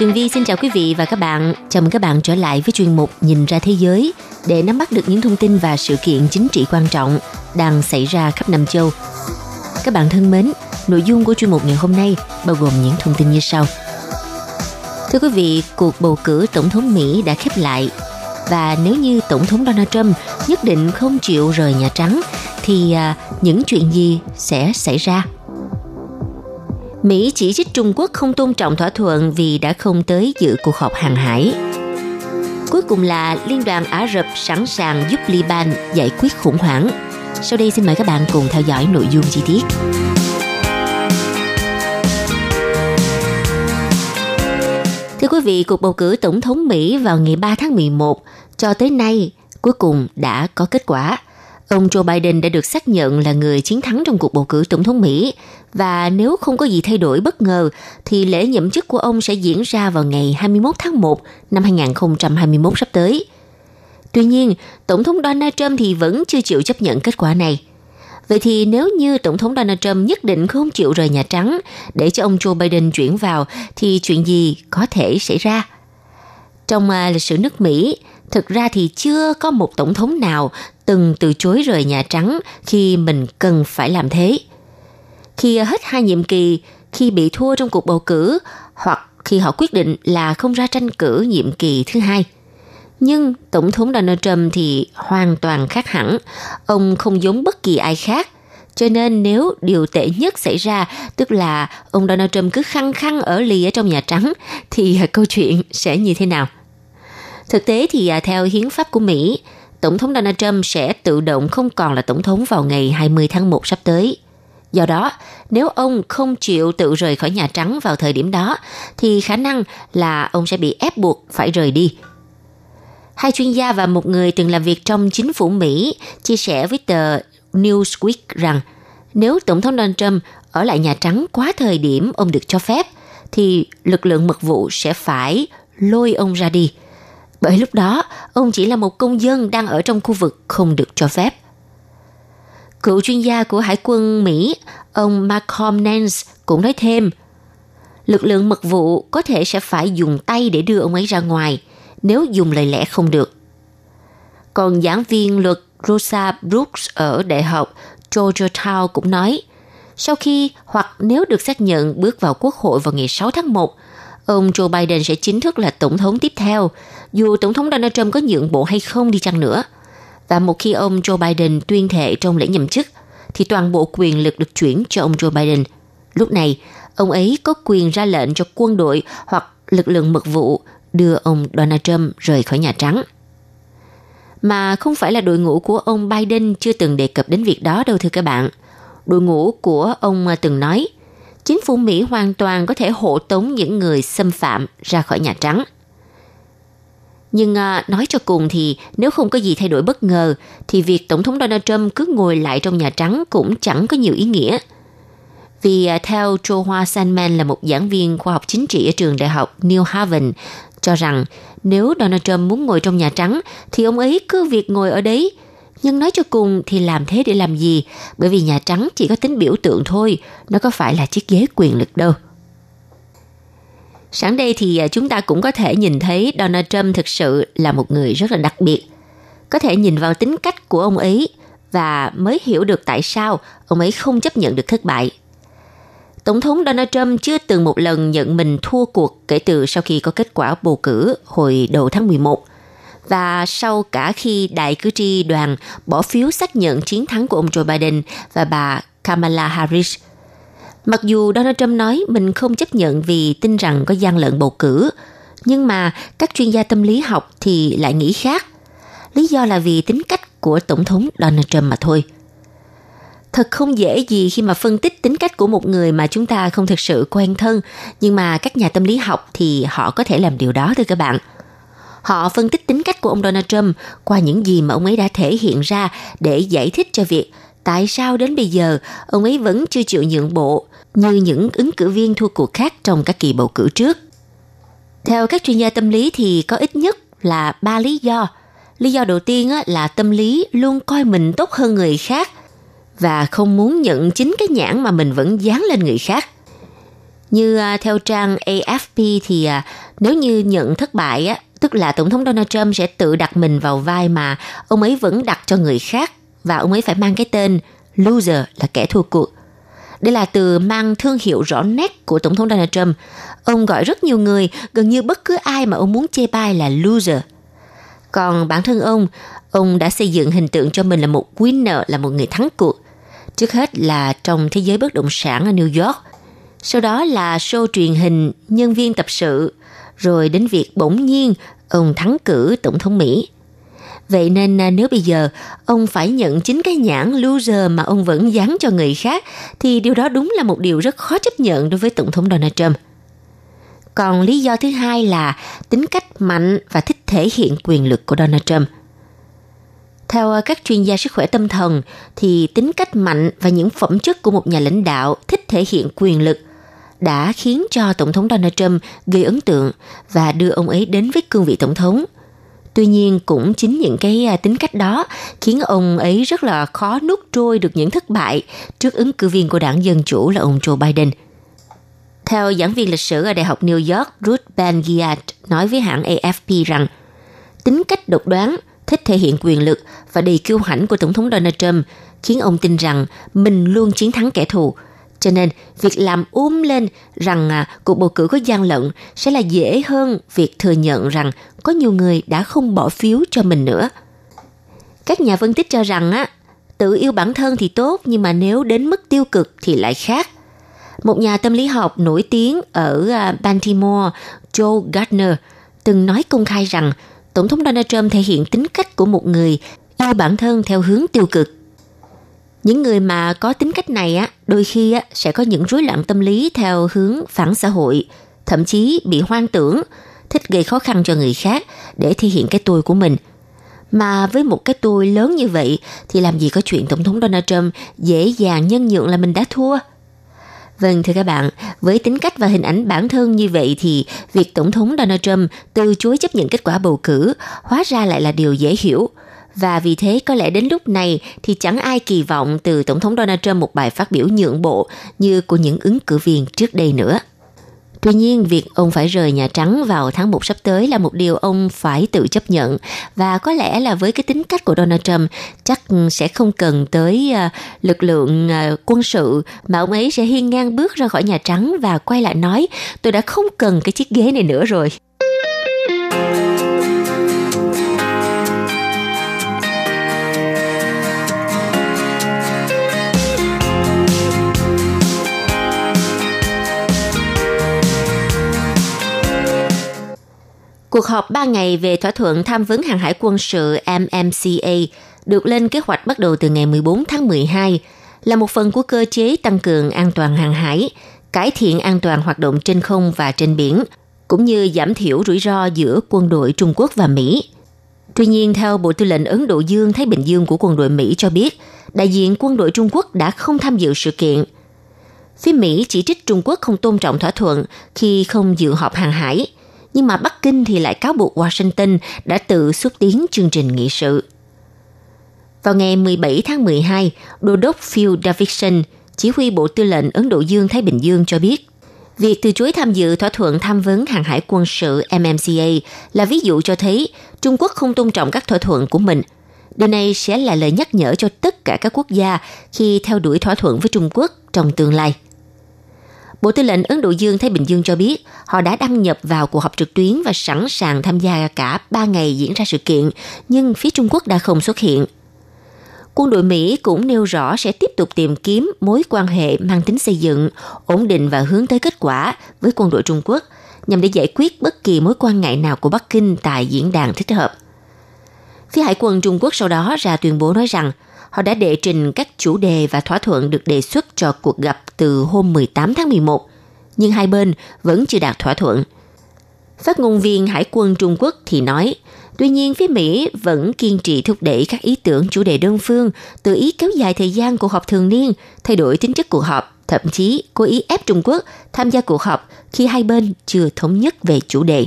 Tường Vi xin chào quý vị và các bạn. Chào mừng các bạn trở lại với chuyên mục Nhìn ra thế giới để nắm bắt được những thông tin và sự kiện chính trị quan trọng đang xảy ra khắp Nam châu. Các bạn thân mến, nội dung của chuyên mục ngày hôm nay bao gồm những thông tin như sau. Thưa quý vị, cuộc bầu cử tổng thống Mỹ đã khép lại và nếu như tổng thống Donald Trump nhất định không chịu rời Nhà Trắng thì à, những chuyện gì sẽ xảy ra? Mỹ chỉ trích Trung Quốc không tôn trọng thỏa thuận vì đã không tới dự cuộc họp hàng hải. Cuối cùng là Liên đoàn Ả Rập sẵn sàng giúp Liban giải quyết khủng hoảng. Sau đây xin mời các bạn cùng theo dõi nội dung chi tiết. Thưa quý vị, cuộc bầu cử tổng thống Mỹ vào ngày 3 tháng 11 cho tới nay cuối cùng đã có kết quả. Ông Joe Biden đã được xác nhận là người chiến thắng trong cuộc bầu cử tổng thống Mỹ và nếu không có gì thay đổi bất ngờ thì lễ nhậm chức của ông sẽ diễn ra vào ngày 21 tháng 1 năm 2021 sắp tới. Tuy nhiên, Tổng thống Donald Trump thì vẫn chưa chịu chấp nhận kết quả này. Vậy thì nếu như Tổng thống Donald Trump nhất định không chịu rời Nhà Trắng để cho ông Joe Biden chuyển vào thì chuyện gì có thể xảy ra? Trong à, lịch sử nước Mỹ, thực ra thì chưa có một tổng thống nào từng từ chối rời Nhà Trắng khi mình cần phải làm thế. Khi hết hai nhiệm kỳ, khi bị thua trong cuộc bầu cử hoặc khi họ quyết định là không ra tranh cử nhiệm kỳ thứ hai. Nhưng Tổng thống Donald Trump thì hoàn toàn khác hẳn. Ông không giống bất kỳ ai khác. Cho nên nếu điều tệ nhất xảy ra, tức là ông Donald Trump cứ khăng khăng ở lì ở trong Nhà Trắng, thì câu chuyện sẽ như thế nào? Thực tế thì à, theo hiến pháp của Mỹ, Tổng thống Donald Trump sẽ tự động không còn là tổng thống vào ngày 20 tháng 1 sắp tới. Do đó, nếu ông không chịu tự rời khỏi Nhà Trắng vào thời điểm đó, thì khả năng là ông sẽ bị ép buộc phải rời đi. Hai chuyên gia và một người từng làm việc trong chính phủ Mỹ chia sẻ với tờ Newsweek rằng nếu Tổng thống Donald Trump ở lại Nhà Trắng quá thời điểm ông được cho phép, thì lực lượng mật vụ sẽ phải lôi ông ra đi – bởi lúc đó ông chỉ là một công dân đang ở trong khu vực không được cho phép. Cựu chuyên gia của Hải quân Mỹ, ông Malcolm Nance cũng nói thêm, lực lượng mật vụ có thể sẽ phải dùng tay để đưa ông ấy ra ngoài nếu dùng lời lẽ không được. Còn giảng viên luật Rosa Brooks ở Đại học Georgetown cũng nói, sau khi hoặc nếu được xác nhận bước vào quốc hội vào ngày 6 tháng 1, ông Joe Biden sẽ chính thức là tổng thống tiếp theo, dù tổng thống Donald Trump có nhượng bộ hay không đi chăng nữa. Và một khi ông Joe Biden tuyên thệ trong lễ nhậm chức, thì toàn bộ quyền lực được chuyển cho ông Joe Biden. Lúc này, ông ấy có quyền ra lệnh cho quân đội hoặc lực lượng mật vụ đưa ông Donald Trump rời khỏi Nhà Trắng. Mà không phải là đội ngũ của ông Biden chưa từng đề cập đến việc đó đâu thưa các bạn. Đội ngũ của ông từng nói – chính phủ Mỹ hoàn toàn có thể hộ tống những người xâm phạm ra khỏi Nhà Trắng. Nhưng à, nói cho cùng thì nếu không có gì thay đổi bất ngờ thì việc Tổng thống Donald Trump cứ ngồi lại trong Nhà Trắng cũng chẳng có nhiều ý nghĩa. Vì à, theo Joe Hoa Sandman là một giảng viên khoa học chính trị ở trường đại học New Haven cho rằng nếu Donald Trump muốn ngồi trong Nhà Trắng thì ông ấy cứ việc ngồi ở đấy nhưng nói cho cùng thì làm thế để làm gì? Bởi vì Nhà Trắng chỉ có tính biểu tượng thôi, nó có phải là chiếc ghế quyền lực đâu. Sáng đây thì à, chúng ta cũng có thể nhìn thấy Donald Trump thực sự là một người rất là đặc biệt. Có thể nhìn vào tính cách của ông ấy và mới hiểu được tại sao ông ấy không chấp nhận được thất bại. Tổng thống Donald Trump chưa từng một lần nhận mình thua cuộc kể từ sau khi có kết quả bầu cử hồi đầu tháng 11 và sau cả khi đại cử tri đoàn bỏ phiếu xác nhận chiến thắng của ông Joe Biden và bà Kamala Harris. Mặc dù Donald Trump nói mình không chấp nhận vì tin rằng có gian lận bầu cử, nhưng mà các chuyên gia tâm lý học thì lại nghĩ khác. Lý do là vì tính cách của Tổng thống Donald Trump mà thôi. Thật không dễ gì khi mà phân tích tính cách của một người mà chúng ta không thực sự quen thân, nhưng mà các nhà tâm lý học thì họ có thể làm điều đó thưa các bạn. Họ phân tích tính cách của ông Donald Trump qua những gì mà ông ấy đã thể hiện ra để giải thích cho việc tại sao đến bây giờ ông ấy vẫn chưa chịu nhượng bộ như những ứng cử viên thua cuộc khác trong các kỳ bầu cử trước. Theo các chuyên gia tâm lý thì có ít nhất là ba lý do. Lý do đầu tiên là tâm lý luôn coi mình tốt hơn người khác và không muốn nhận chính cái nhãn mà mình vẫn dán lên người khác. Như à, theo trang AFP thì à, nếu như nhận thất bại tức là tổng thống Donald Trump sẽ tự đặt mình vào vai mà ông ấy vẫn đặt cho người khác và ông ấy phải mang cái tên loser là kẻ thua cuộc. Đây là từ mang thương hiệu rõ nét của Tổng thống Donald Trump. Ông gọi rất nhiều người, gần như bất cứ ai mà ông muốn chê bai là loser. Còn bản thân ông, ông đã xây dựng hình tượng cho mình là một winner, là một người thắng cuộc. Trước hết là trong thế giới bất động sản ở New York. Sau đó là show truyền hình, nhân viên tập sự. Rồi đến việc bỗng nhiên ông thắng cử Tổng thống Mỹ. Vậy nên à, nếu bây giờ ông phải nhận chính cái nhãn loser mà ông vẫn dán cho người khác, thì điều đó đúng là một điều rất khó chấp nhận đối với Tổng thống Donald Trump. Còn lý do thứ hai là tính cách mạnh và thích thể hiện quyền lực của Donald Trump. Theo à, các chuyên gia sức khỏe tâm thần, thì tính cách mạnh và những phẩm chất của một nhà lãnh đạo thích thể hiện quyền lực đã khiến cho Tổng thống Donald Trump gây ấn tượng và đưa ông ấy đến với cương vị tổng thống – Tuy nhiên cũng chính những cái à, tính cách đó khiến ông ấy rất là khó nuốt trôi được những thất bại trước ứng cử viên của đảng Dân Chủ là ông Joe Biden. Theo giảng viên lịch sử ở Đại học New York Ruth Ben Giat nói với hãng AFP rằng tính cách độc đoán, thích thể hiện quyền lực và đầy kiêu hãnh của Tổng thống Donald Trump khiến ông tin rằng mình luôn chiến thắng kẻ thù – cho nên, việc làm úm lên rằng à, cuộc bầu cử có gian lận sẽ là dễ hơn việc thừa nhận rằng có nhiều người đã không bỏ phiếu cho mình nữa. Các nhà phân tích cho rằng á, tự yêu bản thân thì tốt nhưng mà nếu đến mức tiêu cực thì lại khác. Một nhà tâm lý học nổi tiếng ở à, Baltimore, Joe Gardner, từng nói công khai rằng Tổng thống Donald Trump thể hiện tính cách của một người yêu bản thân theo hướng tiêu cực những người mà có tính cách này á đôi khi á sẽ có những rối loạn tâm lý theo hướng phản xã hội thậm chí bị hoang tưởng thích gây khó khăn cho người khác để thể hiện cái tôi của mình. Mà với một cái tôi lớn như vậy thì làm gì có chuyện tổng thống Donald Trump dễ dàng nhân nhượng là mình đã thua. Vâng thưa các bạn, với tính cách và hình ảnh bản thân như vậy thì việc Tổng thống Donald Trump từ chối chấp nhận kết quả bầu cử hóa ra lại là điều dễ hiểu và vì thế có lẽ đến lúc này thì chẳng ai kỳ vọng từ Tổng thống Donald Trump một bài phát biểu nhượng bộ như của những ứng cử viên trước đây nữa. Tuy nhiên, việc ông phải rời Nhà Trắng vào tháng 1 sắp tới là một điều ông phải tự chấp nhận và có lẽ là với cái tính cách của Donald Trump chắc sẽ không cần tới uh, lực lượng uh, quân sự mà ông ấy sẽ hiên ngang bước ra khỏi Nhà Trắng và quay lại nói tôi đã không cần cái chiếc ghế này nữa rồi. Cuộc họp 3 ngày về thỏa thuận tham vấn hàng hải quân sự MMCA được lên kế hoạch bắt đầu từ ngày 14 tháng 12 là một phần của cơ chế tăng cường an toàn hàng hải, cải thiện an toàn hoạt động trên không và trên biển, cũng như giảm thiểu rủi ro giữa quân đội Trung Quốc và Mỹ. Tuy nhiên, theo Bộ Tư lệnh Ấn Độ Dương-Thái Bình Dương của quân đội Mỹ cho biết, đại diện quân đội Trung Quốc đã không tham dự sự kiện. Phía Mỹ chỉ trích Trung Quốc không tôn trọng thỏa thuận khi không dự họp hàng hải – nhưng mà Bắc Kinh thì lại cáo buộc Washington đã tự xúc tiến chương trình nghị sự. Vào ngày 17 tháng 12, Đô đốc Phil Davidson, chỉ huy Bộ Tư lệnh Ấn Độ Dương-Thái Bình Dương cho biết, việc từ chối tham dự thỏa thuận tham vấn hàng hải quân sự MMCA là ví dụ cho thấy Trung Quốc không tôn trọng các thỏa thuận của mình. Điều này sẽ là lời nhắc nhở cho tất cả các quốc gia khi theo đuổi thỏa thuận với Trung Quốc trong tương lai. Bộ Tư lệnh Ấn Độ Dương Thái Bình Dương cho biết họ đã đăng nhập vào cuộc họp trực tuyến và sẵn sàng tham gia cả 3 ngày diễn ra sự kiện, nhưng phía Trung Quốc đã không xuất hiện. Quân đội Mỹ cũng nêu rõ sẽ tiếp tục tìm kiếm mối quan hệ mang tính xây dựng, ổn định và hướng tới kết quả với quân đội Trung Quốc nhằm để giải quyết bất kỳ mối quan ngại nào của Bắc Kinh tại diễn đàn thích hợp. Phía Hải quân Trung Quốc sau đó ra tuyên bố nói rằng họ đã đệ trình các chủ đề và thỏa thuận được đề xuất cho cuộc gặp từ hôm 18 tháng 11, nhưng hai bên vẫn chưa đạt thỏa thuận. Phát ngôn viên Hải quân Trung Quốc thì nói, tuy nhiên phía Mỹ vẫn kiên trì thúc đẩy các ý tưởng chủ đề đơn phương, tự ý kéo dài thời gian cuộc họp thường niên, thay đổi tính chất cuộc họp, thậm chí cố ý ép Trung Quốc tham gia cuộc họp khi hai bên chưa thống nhất về chủ đề.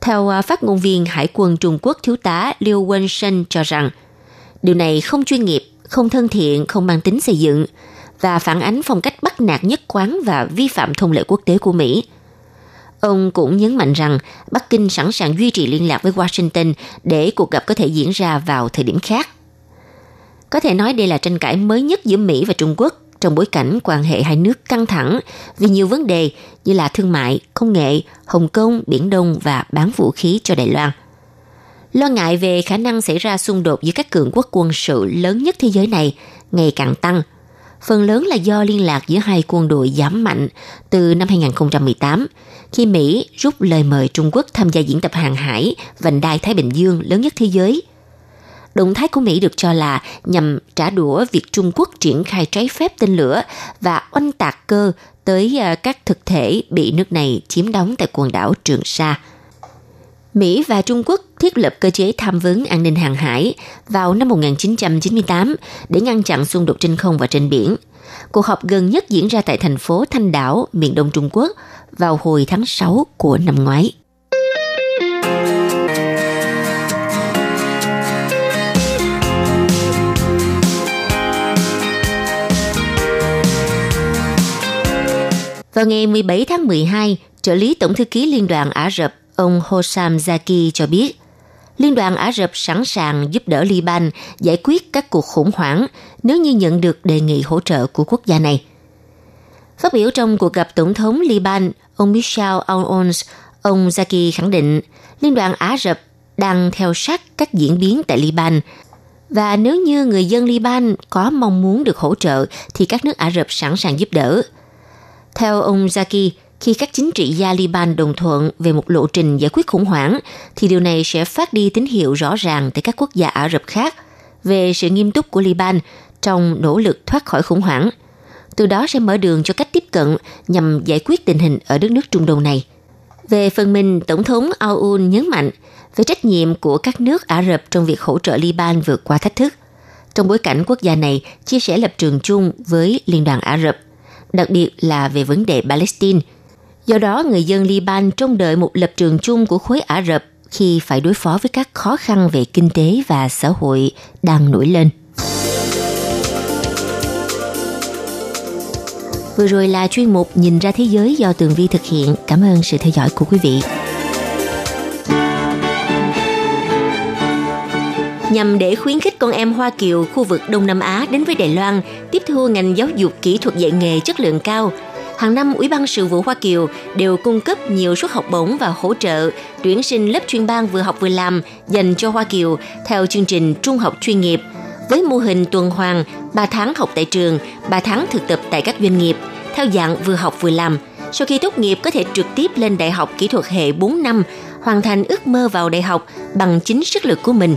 Theo à, phát ngôn viên Hải quân Trung Quốc thiếu tá Liu Wenshen cho rằng, điều này không chuyên nghiệp, không thân thiện, không mang tính xây dựng và phản ánh phong cách bắt nạt nhất quán và vi phạm thông lệ quốc tế của Mỹ. Ông cũng nhấn mạnh rằng Bắc Kinh sẵn sàng duy trì liên lạc với Washington để cuộc gặp có thể diễn ra vào thời điểm khác. Có thể nói đây là tranh cãi mới nhất giữa Mỹ và Trung Quốc trong bối cảnh quan hệ hai nước căng thẳng vì nhiều vấn đề như là thương mại, công nghệ, Hồng Kông, Biển Đông và bán vũ khí cho Đài Loan. Lo ngại về khả năng xảy ra xung đột giữa các cường quốc quân sự lớn nhất thế giới này ngày càng tăng. Phần lớn là do liên lạc giữa hai quân đội giảm mạnh từ năm 2018, khi Mỹ rút lời mời Trung Quốc tham gia diễn tập hàng hải vành đai Thái Bình Dương lớn nhất thế giới – Động thái của Mỹ được cho là nhằm trả đũa việc Trung Quốc triển khai trái phép tên lửa và oanh tạc cơ tới à, các thực thể bị nước này chiếm đóng tại quần đảo Trường Sa. Mỹ và Trung Quốc thiết lập cơ chế tham vấn an ninh hàng hải vào năm 1998 để ngăn chặn xung đột trên không và trên biển. Cuộc họp gần nhất diễn ra tại thành phố Thanh Đảo, miền đông Trung Quốc vào hồi tháng 6 của năm ngoái. Vào ngày 17 tháng 12, trợ lý Tổng thư ký Liên đoàn Ả Rập ông Hossam Zaki cho biết, Liên đoàn Ả Rập sẵn sàng giúp đỡ Liban giải quyết các cuộc khủng hoảng nếu như nhận được đề nghị hỗ trợ của quốc gia này. Phát biểu trong cuộc gặp Tổng thống Liban, ông Michel Aoun, ông Zaki khẳng định Liên đoàn Ả Rập đang theo sát các diễn biến tại Liban và nếu như người dân Liban có mong muốn được hỗ trợ thì các nước Ả Rập sẵn sàng giúp đỡ – theo ông Zaki, khi các chính trị gia Liban đồng thuận về một lộ trình giải quyết khủng hoảng, thì điều này sẽ phát đi tín hiệu rõ ràng tới các quốc gia Ả Rập khác về sự nghiêm túc của Liban trong nỗ lực thoát khỏi khủng hoảng. Từ đó sẽ mở đường cho cách tiếp cận nhằm giải quyết tình hình ở đất nước Trung Đông này. Về phần mình, Tổng thống Aoun nhấn mạnh về trách nhiệm của các nước Ả Rập trong việc hỗ trợ Liban vượt qua thách thức. Trong bối cảnh quốc gia này chia sẻ lập trường chung với Liên đoàn Ả Rập – đặc biệt là về vấn đề Palestine. Do đó, người dân Liban trông đợi một lập trường chung của khối Ả Rập khi phải đối phó với các khó khăn về kinh tế và xã hội đang nổi lên. Vừa rồi là chuyên mục Nhìn ra thế giới do Tường Vi thực hiện. Cảm ơn sự theo dõi của quý vị. nhằm để khuyến khích con em Hoa Kiều khu vực Đông Nam Á đến với Đài Loan tiếp thu ngành giáo dục kỹ thuật dạy nghề chất lượng cao. Hàng năm, Ủy ban Sự vụ Hoa Kiều đều cung cấp nhiều suất học bổng và hỗ trợ tuyển sinh lớp chuyên ban vừa học vừa làm dành cho Hoa Kiều theo chương trình trung học chuyên nghiệp với mô hình tuần hoàn 3 tháng học tại trường, 3 tháng thực tập tại các doanh nghiệp theo dạng vừa học vừa làm. Sau khi tốt nghiệp có thể trực tiếp lên đại học kỹ thuật hệ 4 năm, hoàn thành ước mơ vào đại học bằng chính sức lực của mình.